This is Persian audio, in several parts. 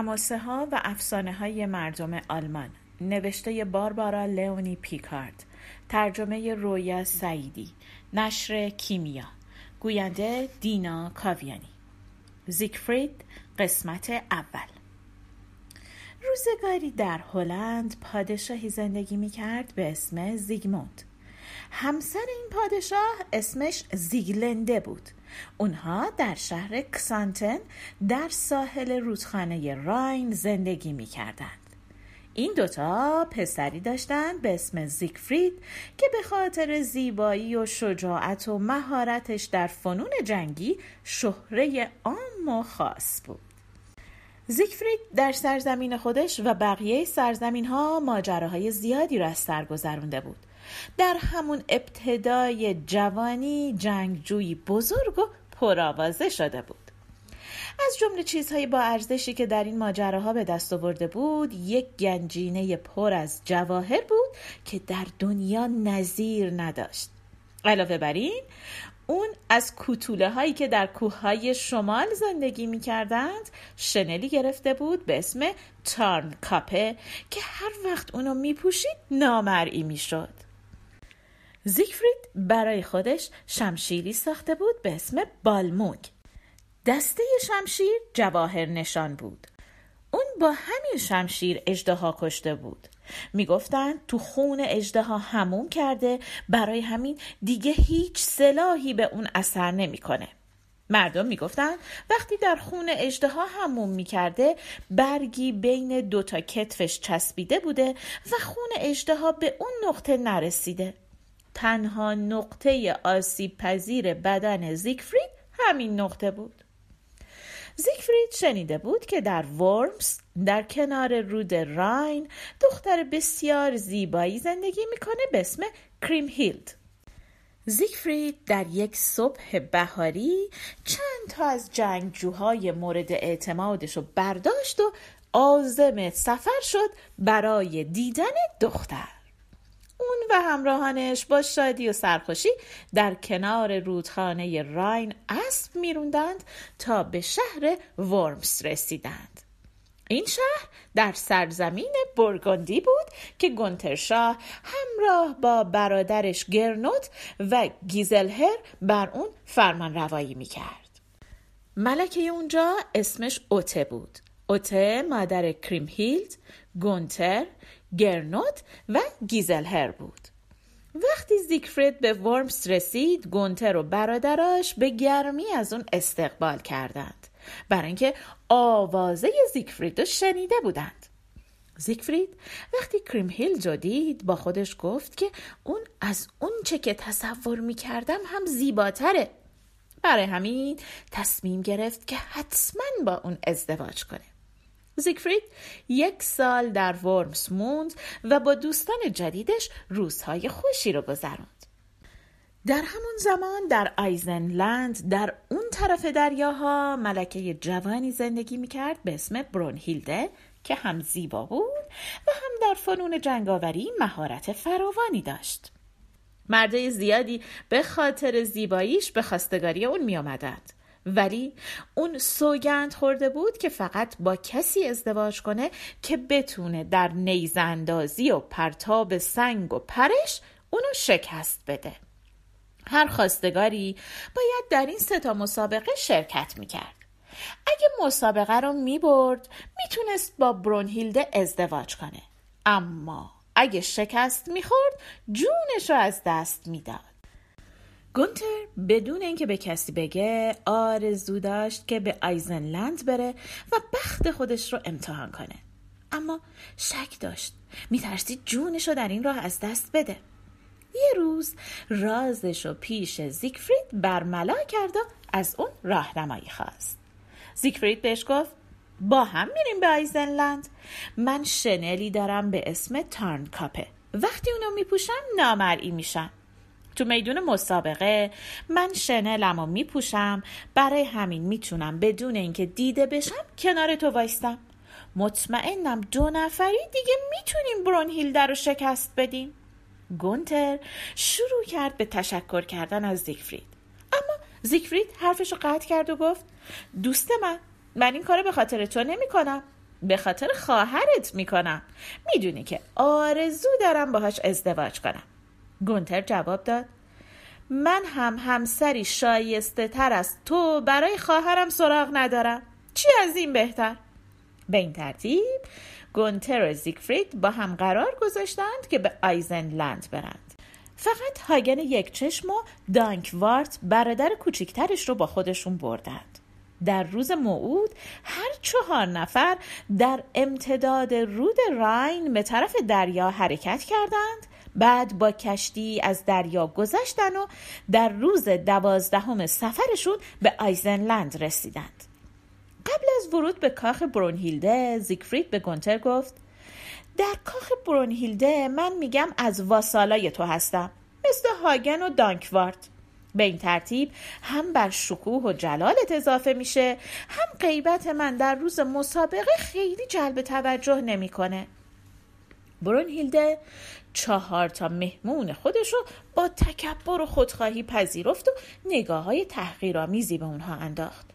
حماسه ها و افسانه های مردم آلمان. نوشته باربارا لئونی پیکارد. ترجمه رویا سعیدی. نشر کیمیا. گوینده دینا کاویانی. زیگفرید قسمت اول. روزگاری در هلند پادشاهی زندگی می کرد به اسم زیگموند. همسر این پادشاه اسمش زیگلنده بود اونها در شهر کسانتن در ساحل رودخانه راین زندگی می کردند. این دوتا پسری داشتند به اسم زیگفرید که به خاطر زیبایی و شجاعت و مهارتش در فنون جنگی شهره عام و خاص بود. زیگفرید در سرزمین خودش و بقیه سرزمین ها ماجراهای زیادی را از سر گذرونده بود. در همون ابتدای جوانی جنگجویی بزرگ و پرآوازه شده بود از جمله چیزهای با ارزشی که در این ماجراها به دست آورده بود یک گنجینه پر از جواهر بود که در دنیا نظیر نداشت علاوه بر این اون از کوتوله هایی که در کوه های شمال زندگی می کردند شنلی گرفته بود به اسم تارن کاپه که هر وقت اونو می پوشید نامرئی می شد. زیگفرید برای خودش شمشیری ساخته بود به اسم بالموگ. دسته شمشیر جواهر نشان بود. اون با همین شمشیر اجدها کشته بود. می‌گفتند تو خون اجدها هموم کرده برای همین دیگه هیچ سلاحی به اون اثر نمی‌کنه. مردم می‌گفتند وقتی در خون اجدها هموم می‌کرده برگی بین دوتا کتفش چسبیده بوده و خون اجدها به اون نقطه نرسیده. تنها نقطه آسیب پذیر بدن زیگفرید همین نقطه بود. زیگفرید شنیده بود که در ورمز در کنار رود راین دختر بسیار زیبایی زندگی می‌کنه به اسم کریم هیلد. زیگفرید در یک صبح بهاری چند تا از جنگجوهای مورد اعتمادش رو برداشت و آزم سفر شد برای دیدن دختر. اون و همراهانش با شادی و سرخوشی در کنار رودخانه راین اسب میروندند تا به شهر ورمس رسیدند این شهر در سرزمین برگندی بود که گونترشاه همراه با برادرش گرنوت و گیزلهر بر اون فرمان روایی می کرد. ملکه اونجا اسمش اوته بود. اوته مادر کریمهیلد، گونتر، گرنوت و گیزلهر بود. وقتی زیگفرید به ورمس رسید گونتر و برادراش به گرمی از اون استقبال کردند. برای اینکه آوازه زیگفرید رو شنیده بودند. زیگفرید وقتی کریم هیل رو دید با خودش گفت که اون از اون چه که تصور می کردم هم زیباتره. برای همین تصمیم گرفت که حتما با اون ازدواج کنه. زیگفرید یک سال در ورمس موند و با دوستان جدیدش روزهای خوشی رو گذراند. در همون زمان در آیزنلند در اون طرف دریاها ملکه جوانی زندگی می‌کرد به اسم برونهیلده که هم زیبا بود و هم در فنون جنگاوری مهارت فراوانی داشت. مرده زیادی به خاطر زیباییش به خواستگاری اون می آمدند. ولی اون سوگند خورده بود که فقط با کسی ازدواج کنه که بتونه در نیزندازی و پرتاب سنگ و پرش اونو شکست بده. هر خواستگاری باید در این ستا مسابقه شرکت می‌کرد. اگه مسابقه رو می‌برد می‌تونست با برونهیلده ازدواج کنه. اما اگه شکست می‌خورد جونش رو از دست می‌داد. گونتر بدون اینکه به کسی بگه آرزو داشت که به آیزنلند بره و بخت خودش رو امتحان کنه. اما شک داشت. میترسید جونش رو در این راه از دست بده. یه روز رازش رو پیش زیگفرید برملا کرد و از اون راهنمایی خواست. زیگفرید بهش گفت با هم میریم به آیزنلند. من شنلی دارم به اسم تارن کاپه وقتی اونو میپوشم نامرئی میشم. تو میدون مسابقه من شنلم و میپوشم برای همین می‌تونم بدون اینکه دیده بشم کنار تو وایستم. مطمئنم دو نفری دیگه می‌تونیم برونهیلده رو شکست بدیم. گونتر شروع کرد به تشکر کردن از زیگفرید. اما زیگفرید حرفش رو قطع کرد و گفت دوست من من این کار به خاطر تو نمی کنم به خاطر خواهرت می‌کنم. می‌دونی که آرزو دارم باهاش ازدواج کنم. گونتر جواب داد. من هم همسری شایسته تر از تو برای خواهرم سراغ ندارم. چی از این بهتر؟ به این ترتیب گونتر و زیگفرید با هم قرار گذاشتند که به آیزنلند برند. فقط هاگن یک چشم و دانکوارت برادر کوچیکترش رو با خودشون بردند. در روز موعود هر چهار نفر در امتداد رود راین به طرف دریا حرکت کردند بعد با کشتی از دریا گذشتن و در روز دوازدهم سفرشون به آیزنلند رسیدند قبل از ورود به کاخ برونهیلده زیگفرید به گونتر گفت در کاخ برونهیلده من میگم از واسالای تو هستم مثل هاگن و دانکوارت به این ترتیب هم بر شکوه و جلالت اضافه میشه هم غیبت من در روز مسابقه خیلی جلب توجه نمی‌کنه. برونهیلده چهار تا مهمون خودشو با تکبر و خودخواهی پذیرفت و نگاه های تحقیرآمیزی به اونها انداخت.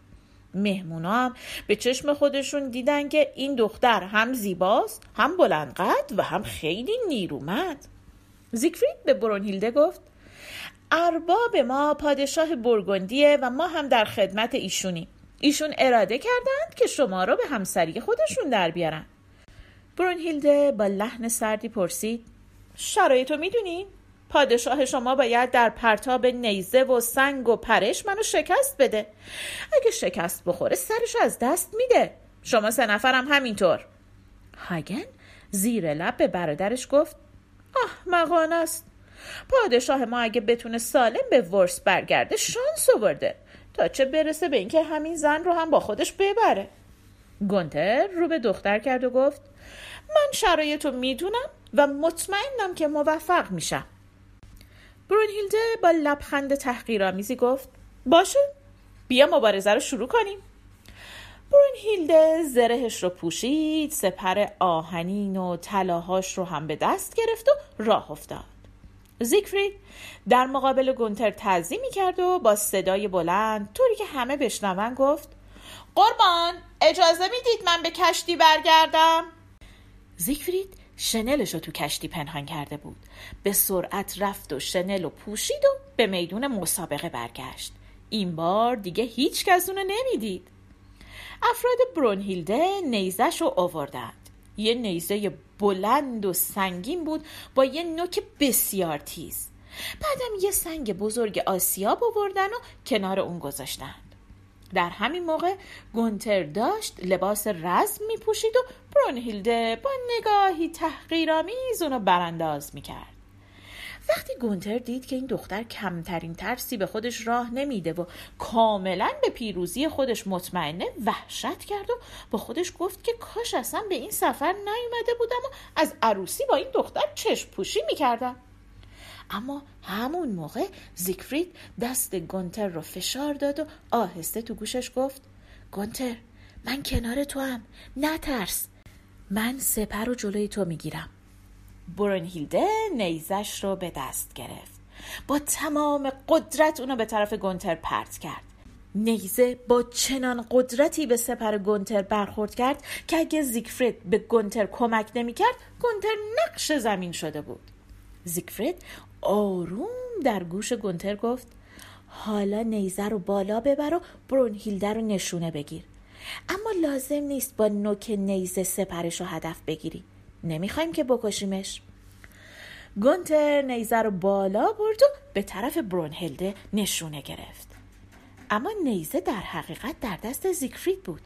مهمونا هم به چشم خودشون دیدن که این دختر هم زیباست هم بلندقد و هم خیلی نیرومند. زیگفرید به برونهیلده گفت ارباب ما پادشاه برگندیه و ما هم در خدمت ایشونیم ایشون اراده کردند که شما را به همسری خودشون در بیارن برونهیلده با لحن سردی پرسید شرایطو می‌دونین؟ پادشاه شما باید در پرتاب نیزه و سنگ و پرش منو شکست بده. اگه شکست بخوره سرش از دست میده. شما سه نفرم همینطور. هاگن زیر لب به برادرش گفت آه مقانه است. پادشاه ما اگه بتونه سالم به ورس برگرده شانس آورده. تا چه برسه به اینکه همین زن رو هم با خودش ببره. گونتر رو به دختر کرد و گفت من شرایط رو می‌دونم و مطمئنم که موفق میشم. برونهیلده با لبخند تحقیرآمیزی گفت باشه بیا مبارزه رو شروع کنیم. برونهیلده زرهش رو پوشید سپر آهنین و طلاهاش رو هم به دست گرفت و راه افتاد. زیگفرید در مقابل گونتر تعظیم کرد و با صدای بلند طوری که همه بشنون گفت قربان اجازه می‌دید من به کشتی برگردم؟ زیگفرید شنلش رو تو کشتی پنهان کرده بود. به سرعت رفت و شنل و پوشید و به میدون مسابقه برگشت. این بار دیگه هیچ کس اونو نمی‌دید. افراد برونهیلده نیزش رو آوردند. یه نیزه بلند و سنگین بود با یه نوک بسیار تیز. بعدم یه سنگ بزرگ آسیاب آوردن و کنار اون گذاشتند در همین موقع گونتر داشت لباس رزم می پوشید و برونهیلده با نگاهی تحقیرآمیز اونو برانداز می کرد. وقتی گونتر دید که این دختر کمترین ترسی به خودش راه نمیده و کاملا به پیروزی خودش مطمئنه وحشت کرد و با خودش گفت که کاش اصلا به این سفر نیومده بودم و از عروسی با این دختر چشم پوشی می‌کردم اما همون موقع زیگفرید دست گونتر رو فشار داد و آهسته تو گوشش گفت گونتر من کنار تو هم نترس من سپر رو جلوی تو می‌گیرم. برونهیلده نیزش رو به دست گرفت. با تمام قدرت اونو به طرف گونتر پرت کرد. نیزه با چنان قدرتی به سپر گونتر برخورد کرد که اگه زیگفرید به گونتر کمک نمی‌کرد گونتر نقش زمین شده بود. زیگفرید آروم در گوش گونتر گفت حالا نیزه رو بالا ببر و برونهیلده رو نشونه بگیر. اما لازم نیست با نوک نیزه سپرش رو هدف بگیری. نمی‌خوایم که بکشیمش. گونتر نیزه رو بالا برد و به طرف برونهلده نشونه گرفت. اما نیزه در حقیقت در دست زیگفرید بود.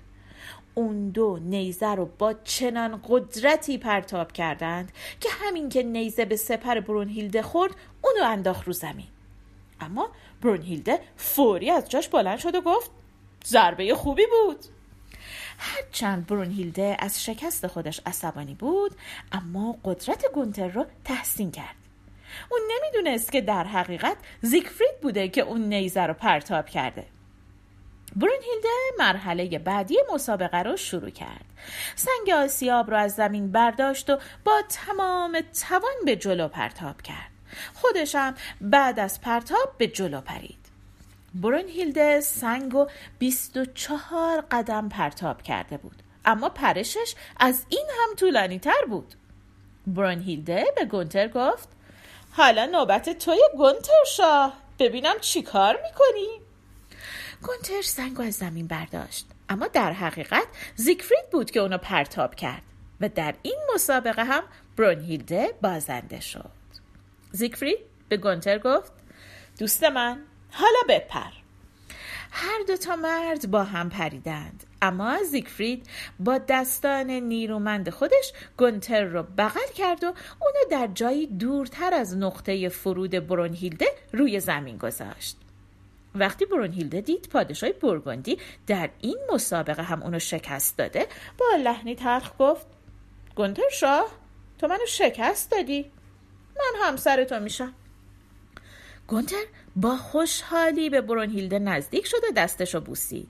اون دو نیزه رو با چنان قدرتی پرتاب کردند که همین که نیزه به سپر برونهیلده خورد اونو انداخت رو زمین. اما برونهیلده فوری از جاش بلند شد و گفت ضربه خوبی بود. هرچند برونهیلده از شکست خودش عصبانی بود اما قدرت گونتر رو تحسین کرد. اون نمی‌دونست که در حقیقت زیگفرید بوده که اون نیزه رو پرتاب کرده. برونهیلده مرحله بعدی مسابقه رو شروع کرد. سنگ آسیاب رو از زمین برداشت و با تمام توان به جلو پرتاب کرد. خودشم بعد از پرتاب به جلو پرید. برونهیلده سنگ و 24 قدم پرتاب کرده بود. اما پرشش از این هم طولانی تر بود. برونهیلده به گونتر گفت حالا نوبت توی گونتر شاه. ببینم چی کار می‌کنی؟ گونتر سنگ از زمین برداشت. اما در حقیقت زیگفرید بود که اونو پرتاب کرد و در این مسابقه هم برونهیلده بازنده شد. زیگفرید به گونتر گفت دوست من حالا بپر. هر دو تا مرد با هم پریدند. اما زیگفرید با دستان نیرومند خودش گونتر رو بغل کرد و اونو در جایی دورتر از نقطه فرود برونهیلده روی زمین گذاشت. وقتی برونهیلده دید پادشاه برگندی در این مسابقه هم اونو شکست داده با لحنی تلخ گفت گونتر شاه تو منو شکست دادی من همسر تو میشم. گونتر با خوشحالی به برونهیلده نزدیک شد و دستشو بوسید.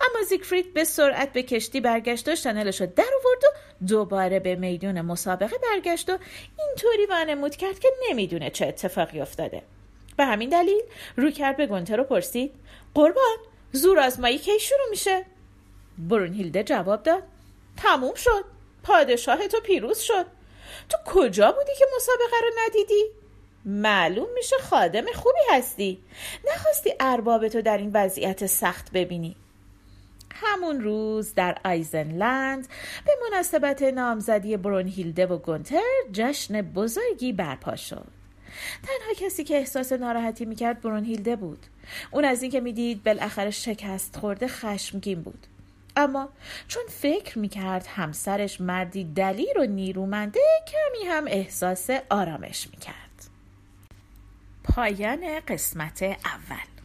اما زیگفرید به سرعت به کشتی برگشت و شنلش رو در آورد و دوباره به میدون مسابقه برگشت و اینطوری وانمود کرد که نمی‌دونه چه اتفاقی افتاده. به همین دلیل رو کرد به گونتر رو پرسید. قربان زور آزمایی کی شروع میشه؟ برونهیلده جواب داد. تموم شد. پادشاه تو پیروز شد. تو کجا بودی که مسابقه رو ندیدی؟ معلوم میشه خادم خوبی هستی. نخواستی ارباب تو در این وضعیت سخت ببینی. همون روز در آیزنلند به مناسبت نامزدی برونهیلده و گونتر جشن بزرگی برپا شد. تنها کسی که احساس ناراحتی می‌کرد برونهیلده بود. اون از اینکه می‌دید بالاخره شکست خورده خشمگین بود. اما چون فکر می‌کرد همسرش مردی دلیر و نیرومنده کمی هم احساس آرامش می‌کرد. پایان قسمت اول.